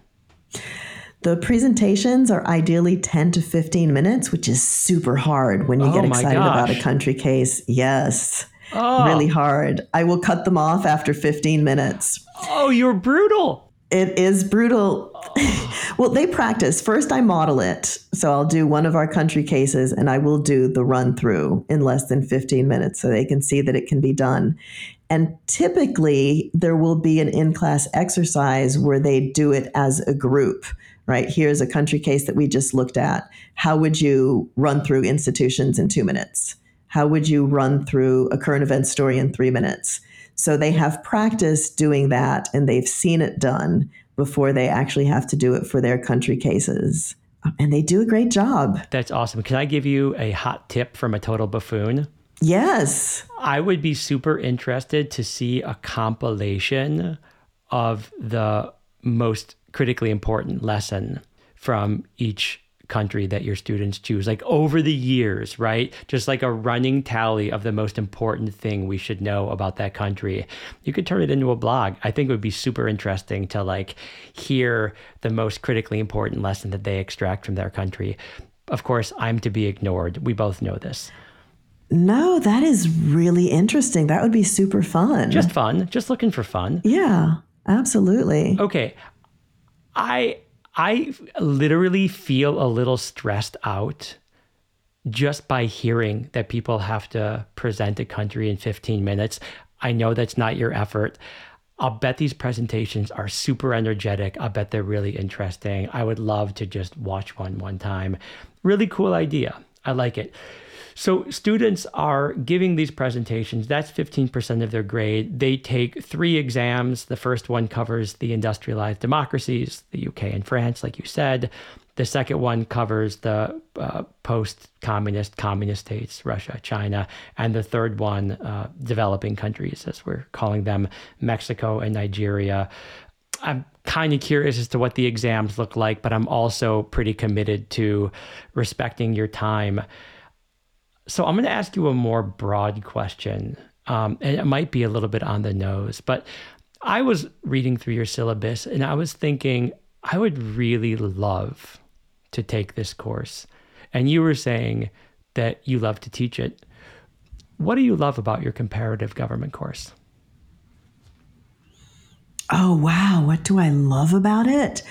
Speaker 2: The presentations are ideally 10 to 15 minutes, which is super hard when you
Speaker 1: Oh
Speaker 2: get excited about a country case. Yes,
Speaker 1: Oh,
Speaker 2: really hard. I will cut them off after 15 minutes.
Speaker 1: oh, you're brutal.
Speaker 2: It is brutal. well, they practice. First, I model it. So I'll do one of our country cases and I will do the run through in less than 15 minutes so they can see that it can be done. And typically, there will be an in class exercise where they do it as a group, right? Here's a country case that we just looked at. How would you run through institutions in two minutes? How would you run through a current event story in three minutes? So they have practiced doing that and they've seen it done before they actually have to do it for their country cases. Um, and they do a great job.
Speaker 1: That's awesome. Can I give you a hot tip from a total buffoon?
Speaker 2: Yes.
Speaker 1: I would be super interested to see a compilation of the most critically important lesson from each country that your students choose, like over the years, right? Just like a running tally of the most important thing we should know about that country. You could turn it into a blog. I think it would be super interesting to like hear the most critically important lesson that they extract from their country. Of course, I'm to be ignored. We both know this.
Speaker 2: No, that is really interesting. That would be super fun.
Speaker 1: Just fun, just looking for fun.
Speaker 2: yeah, absolutely.
Speaker 1: Okay. I I literally feel a little stressed out just by hearing that people have to present a country in 15 minutes. I know that's not your effort. I'll bet these presentations are super energetic. I'll bet they're really interesting. I would love to just watch one one time. Really cool idea. I like it. So students are giving these presentations. That's 15% of their grade. They take three exams. The first one covers the industrialized democracies, the UK and France, like you said. The second one covers the uh, post communist communist states, Russia, China. And the third one, uh, developing countries, as we're calling them, Mexico and Nigeria. I'm kind of curious as to what the exams look like, but I'm also pretty committed to respecting your time. So I'm going to ask you a more broad question. Um, and it might be a little bit on the nose, but I was reading through your syllabus and I was thinking, I would really love to take this course. And you were saying that you love to teach it. What do you love about your comparative government course?
Speaker 2: Oh, wow. What do I love about it?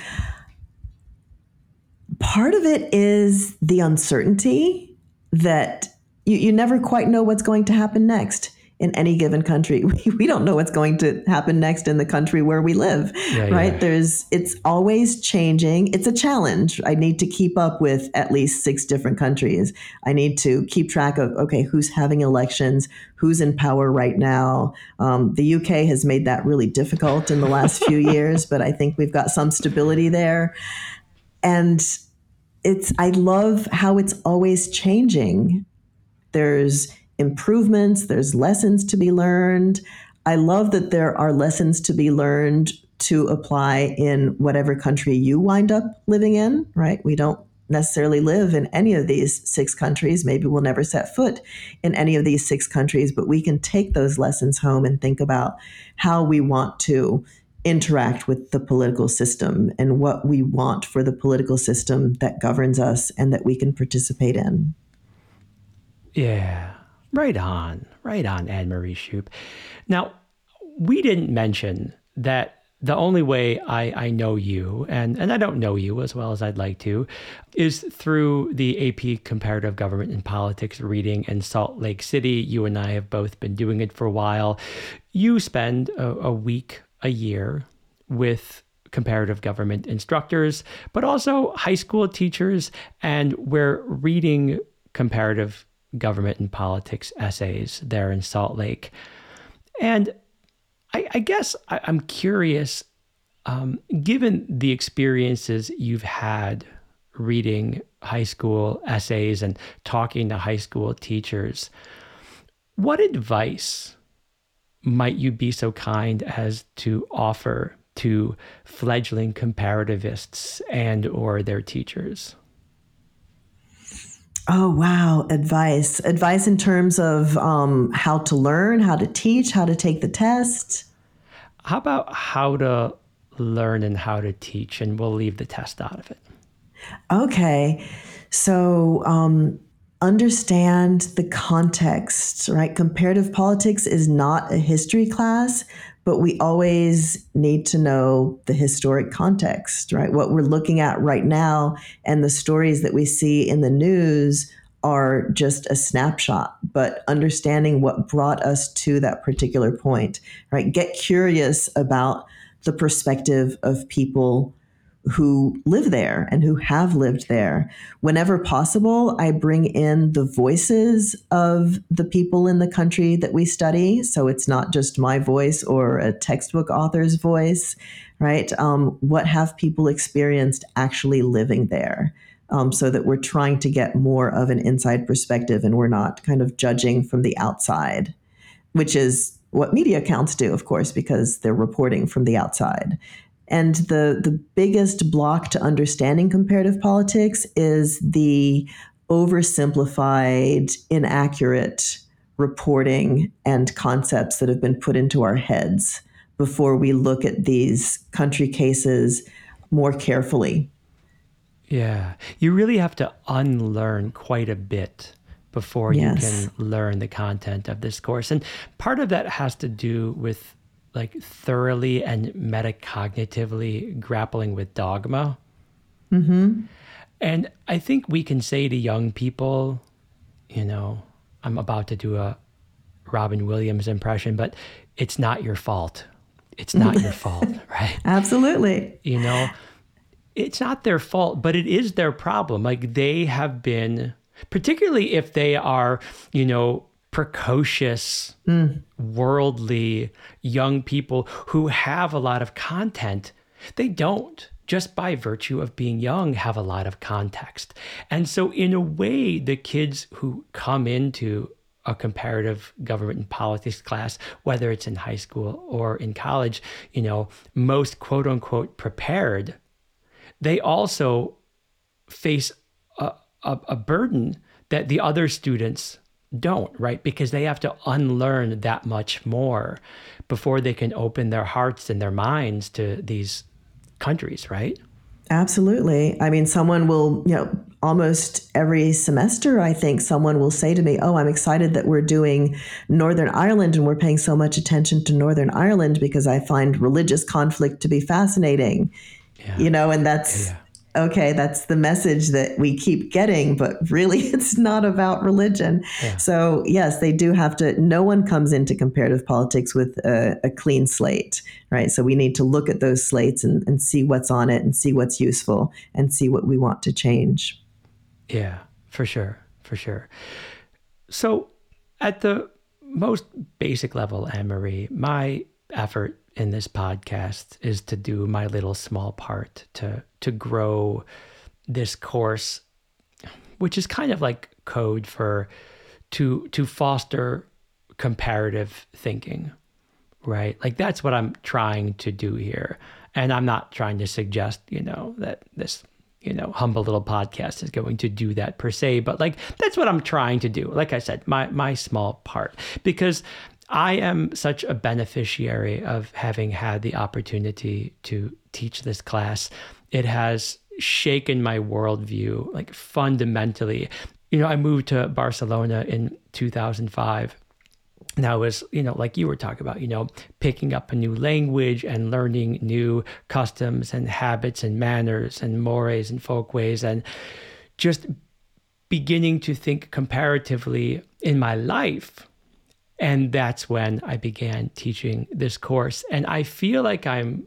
Speaker 2: Part of it is the uncertainty that you, you never quite know what's going to happen next in any given country. We, we don't know what's going to happen next in the country where we live, yeah, right? Yeah. There's it's always changing. It's a challenge. I need to keep up with at least six different countries. I need to keep track of okay, who's having elections, who's in power right now. Um, the UK has made that really difficult in the last few years, but I think we've got some stability there, and it's I love how it's always changing. There's improvements, there's lessons to be learned. I love that there are lessons to be learned to apply in whatever country you wind up living in, right? We don't necessarily live in any of these six countries. Maybe we'll never set foot in any of these six countries, but we can take those lessons home and think about how we want to interact with the political system and what we want for the political system that governs us and that we can participate in.
Speaker 1: Yeah. Right on, right on, Anne Marie Choup. Now, we didn't mention that the only way I, I know you, and, and I don't know you as well as I'd like to, is through the AP Comparative Government and Politics reading in Salt Lake City. You and I have both been doing it for a while. You spend a, a week a year with comparative government instructors, but also high school teachers, and we're reading comparative government and politics essays there in Salt Lake. And I, I guess I, am curious, um, given the experiences you've had reading high school essays and talking to high school teachers, what advice might you be so kind as to offer to fledgling comparativists and or their teachers?
Speaker 2: Oh, wow. Advice. Advice in terms of um, how to learn, how to teach, how to take the test.
Speaker 1: How about how to learn and how to teach? And we'll leave the test out of it.
Speaker 2: Okay. So, um, understand the context, right? Comparative politics is not a history class, but we always need to know the historic context, right? What we're looking at right now and the stories that we see in the news are just a snapshot, but understanding what brought us to that particular point, right? Get curious about the perspective of people who live there and who have lived there. Whenever possible, I bring in the voices of the people in the country that we study. So it's not just my voice or a textbook author's voice, right? Um, what have people experienced actually living there? Um, so that we're trying to get more of an inside perspective and we're not kind of judging from the outside, which is what media accounts do, of course, because they're reporting from the outside. And the, the biggest block to understanding comparative politics is the oversimplified, inaccurate reporting and concepts that have been put into our heads before we look at these country cases more carefully.
Speaker 1: Yeah, you really have to unlearn quite a bit before yes. you can learn the content of this course. And part of that has to do with like thoroughly and metacognitively grappling with dogma. Mm-hmm. And I think we can say to young people, you know, I'm about to do a Robin Williams impression, but it's not your fault. It's not your fault, right?
Speaker 2: Absolutely.
Speaker 1: You know, it's not their fault, but it is their problem. Like they have been, particularly if they are, you know, precocious, mm. worldly young people who have a lot of content They don't, just by virtue of being young, have a lot of context. And so, in a way, the kids who come into a comparative government and politics class, whether it's in high school or in college, you know, most quote unquote prepared, they also face a, a, a burden that the other students don't, right? Because they have to unlearn that much more before they can open their hearts and their minds to these countries, right?
Speaker 2: Absolutely. I mean, someone will, you know, almost every semester, I think someone will say to me, Oh, I'm excited that we're doing Northern Ireland and we're paying so much attention to Northern Ireland because I find religious conflict to be fascinating. Yeah. You know, and that's. Yeah okay, that's the message that we keep getting, but really it's not about religion. Yeah. So, yes, they do have to, no one comes into comparative politics with a, a, clean slate, right? So, we need to look at those slates and, and see what's on it and see what's useful and see what we want to change.
Speaker 1: Yeah, for sure. For sure. So, at the most basic level, Anne Marie, my effort in this podcast is to do my little small part to to grow this course which is kind of like code for to to foster comparative thinking right? Like that's what i'm trying to do here. And i'm not trying to suggest you know that this you know humble little podcast is going to do that per se but like that's what i'm trying to do. Like i said my my small part. Because I am such a beneficiary of having had the opportunity to teach this class. It has shaken my worldview like fundamentally. You know, I moved to Barcelona in 2005. And I was, you know, like you were talking about, you know, picking up a new language and learning new customs and habits and manners and mores and folkways and just beginning to think comparatively in my life and that's when I began teaching this course. And I feel like I'm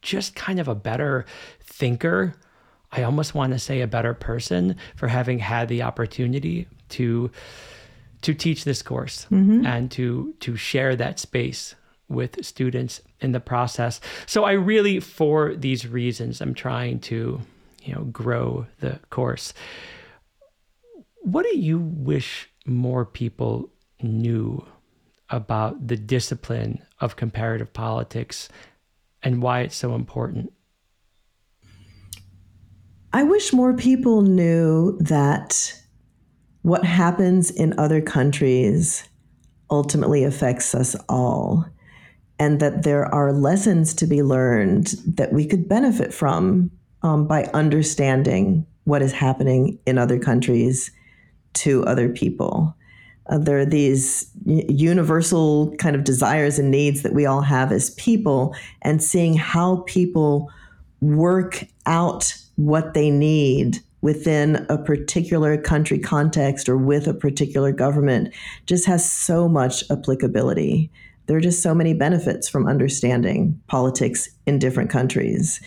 Speaker 1: just kind of a better thinker. I almost want to say a better person for having had the opportunity to to teach this course mm-hmm. and to to share that space with students in the process. So I really for these reasons I'm trying to, you know, grow the course. What do you wish more people knew about the discipline of comparative politics and why it's so important?
Speaker 2: I wish more people knew that what happens in other countries ultimately affects us all, and that there are lessons to be learned that we could benefit from um, by understanding what is happening in other countries to other people. Uh, there are these universal kind of desires and needs that we all have as people, and seeing how people work out what they need within a particular country context or with a particular government just has so much applicability. There are just so many benefits from understanding politics in different countries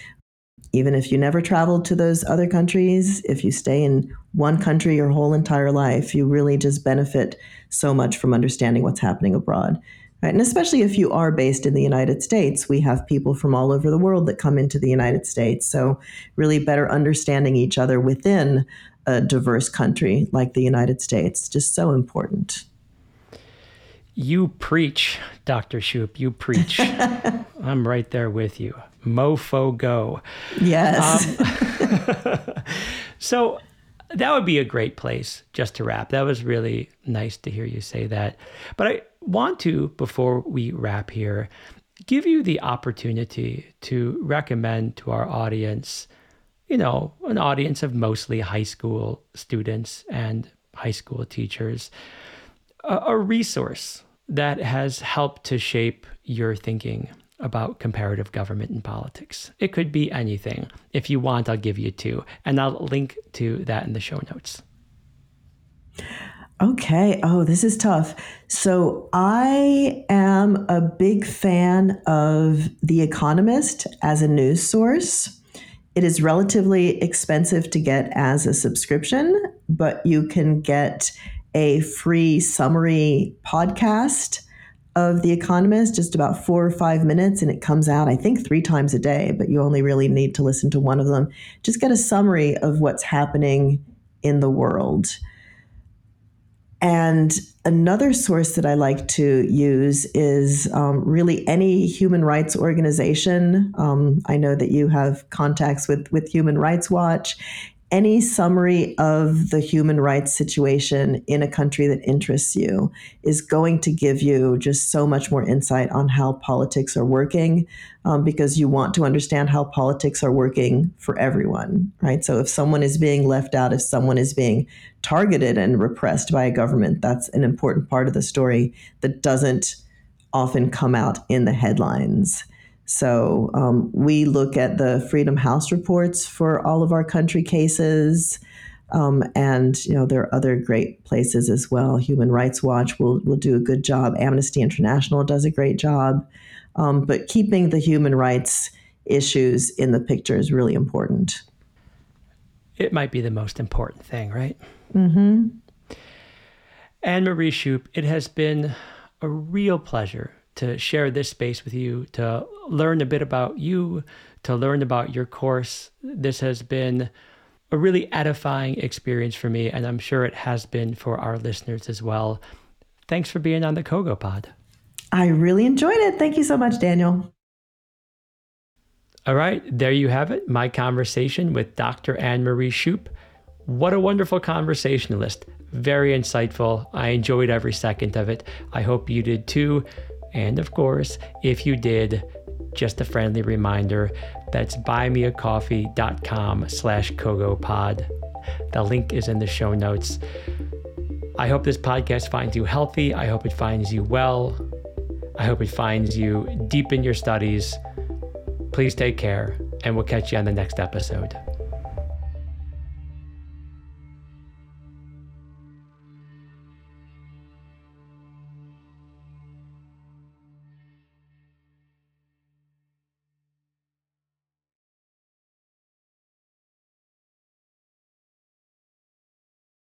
Speaker 2: even if you never traveled to those other countries, if you stay in one country your whole entire life, you really just benefit so much from understanding what's happening abroad. Right? And especially if you are based in the United States, we have people from all over the world that come into the United States. So, really better understanding each other within a diverse country like the United States, is just so important.
Speaker 1: You preach, Dr. Choup, you preach. I'm right there with you MoFoGo.
Speaker 2: Yes.
Speaker 1: Um, so that would be a great place just to wrap. That was really nice to hear you say that. But I want to, before we wrap here, give you the opportunity to recommend to our audience, you know, an audience of mostly high school students and high school teachers, a, a resource that has helped to shape your thinking about comparative government and politics. It could be anything. If you want, I'll give you two, and I'll link to that in the show notes.
Speaker 2: Okay. Oh, this is tough. So, I am a big fan of The Economist as a news source. It is relatively expensive to get as a subscription, but you can get a free summary podcast of The Economist, just about four or five minutes, and it comes out, I think, three times a day, but you only really need to listen to one of them. Just get a summary of what's happening in the world. And another source that I like to use is um, really any human rights organization. Um, I know that you have contacts with, with Human Rights Watch, any summary of the human rights situation in a country that interests you is going to give you just so much more insight on how politics are working um, because you want to understand how politics are working for everyone, right? So if someone is being left out, if someone is being targeted and repressed by a government, that's an important part of the story that doesn't often come out in the headlines. So um, we look at the Freedom House reports for all of our country cases. Um, and you know there are other great places as well. Human Rights Watch will will do a good job. Amnesty International does a great job, um, but keeping the human rights issues in the picture is really important.
Speaker 1: It might be the most important thing, right?
Speaker 2: Mm-hmm.
Speaker 1: Anne Marie Choup, it has been a real pleasure to share this space with you, to learn a bit about you, to learn about your course. This has been a really edifying experience for me, and I'm sure it has been for our listeners as well. Thanks for being on the CoGoPod.
Speaker 2: I really enjoyed it. Thank you so much, Daniel.
Speaker 1: All right, there you have it. My conversation with Dr. Anne Marie Choup. What a wonderful conversationalist. Very insightful. I enjoyed every second of it. I hope you did too. And of course, if you did, just a friendly reminder that's buymeacoffee.com slash cogopod. The link is in the show notes. I hope this podcast finds you healthy. I hope it finds you well. I hope it finds you deep in your studies. Please take care, and we'll catch you on the next episode.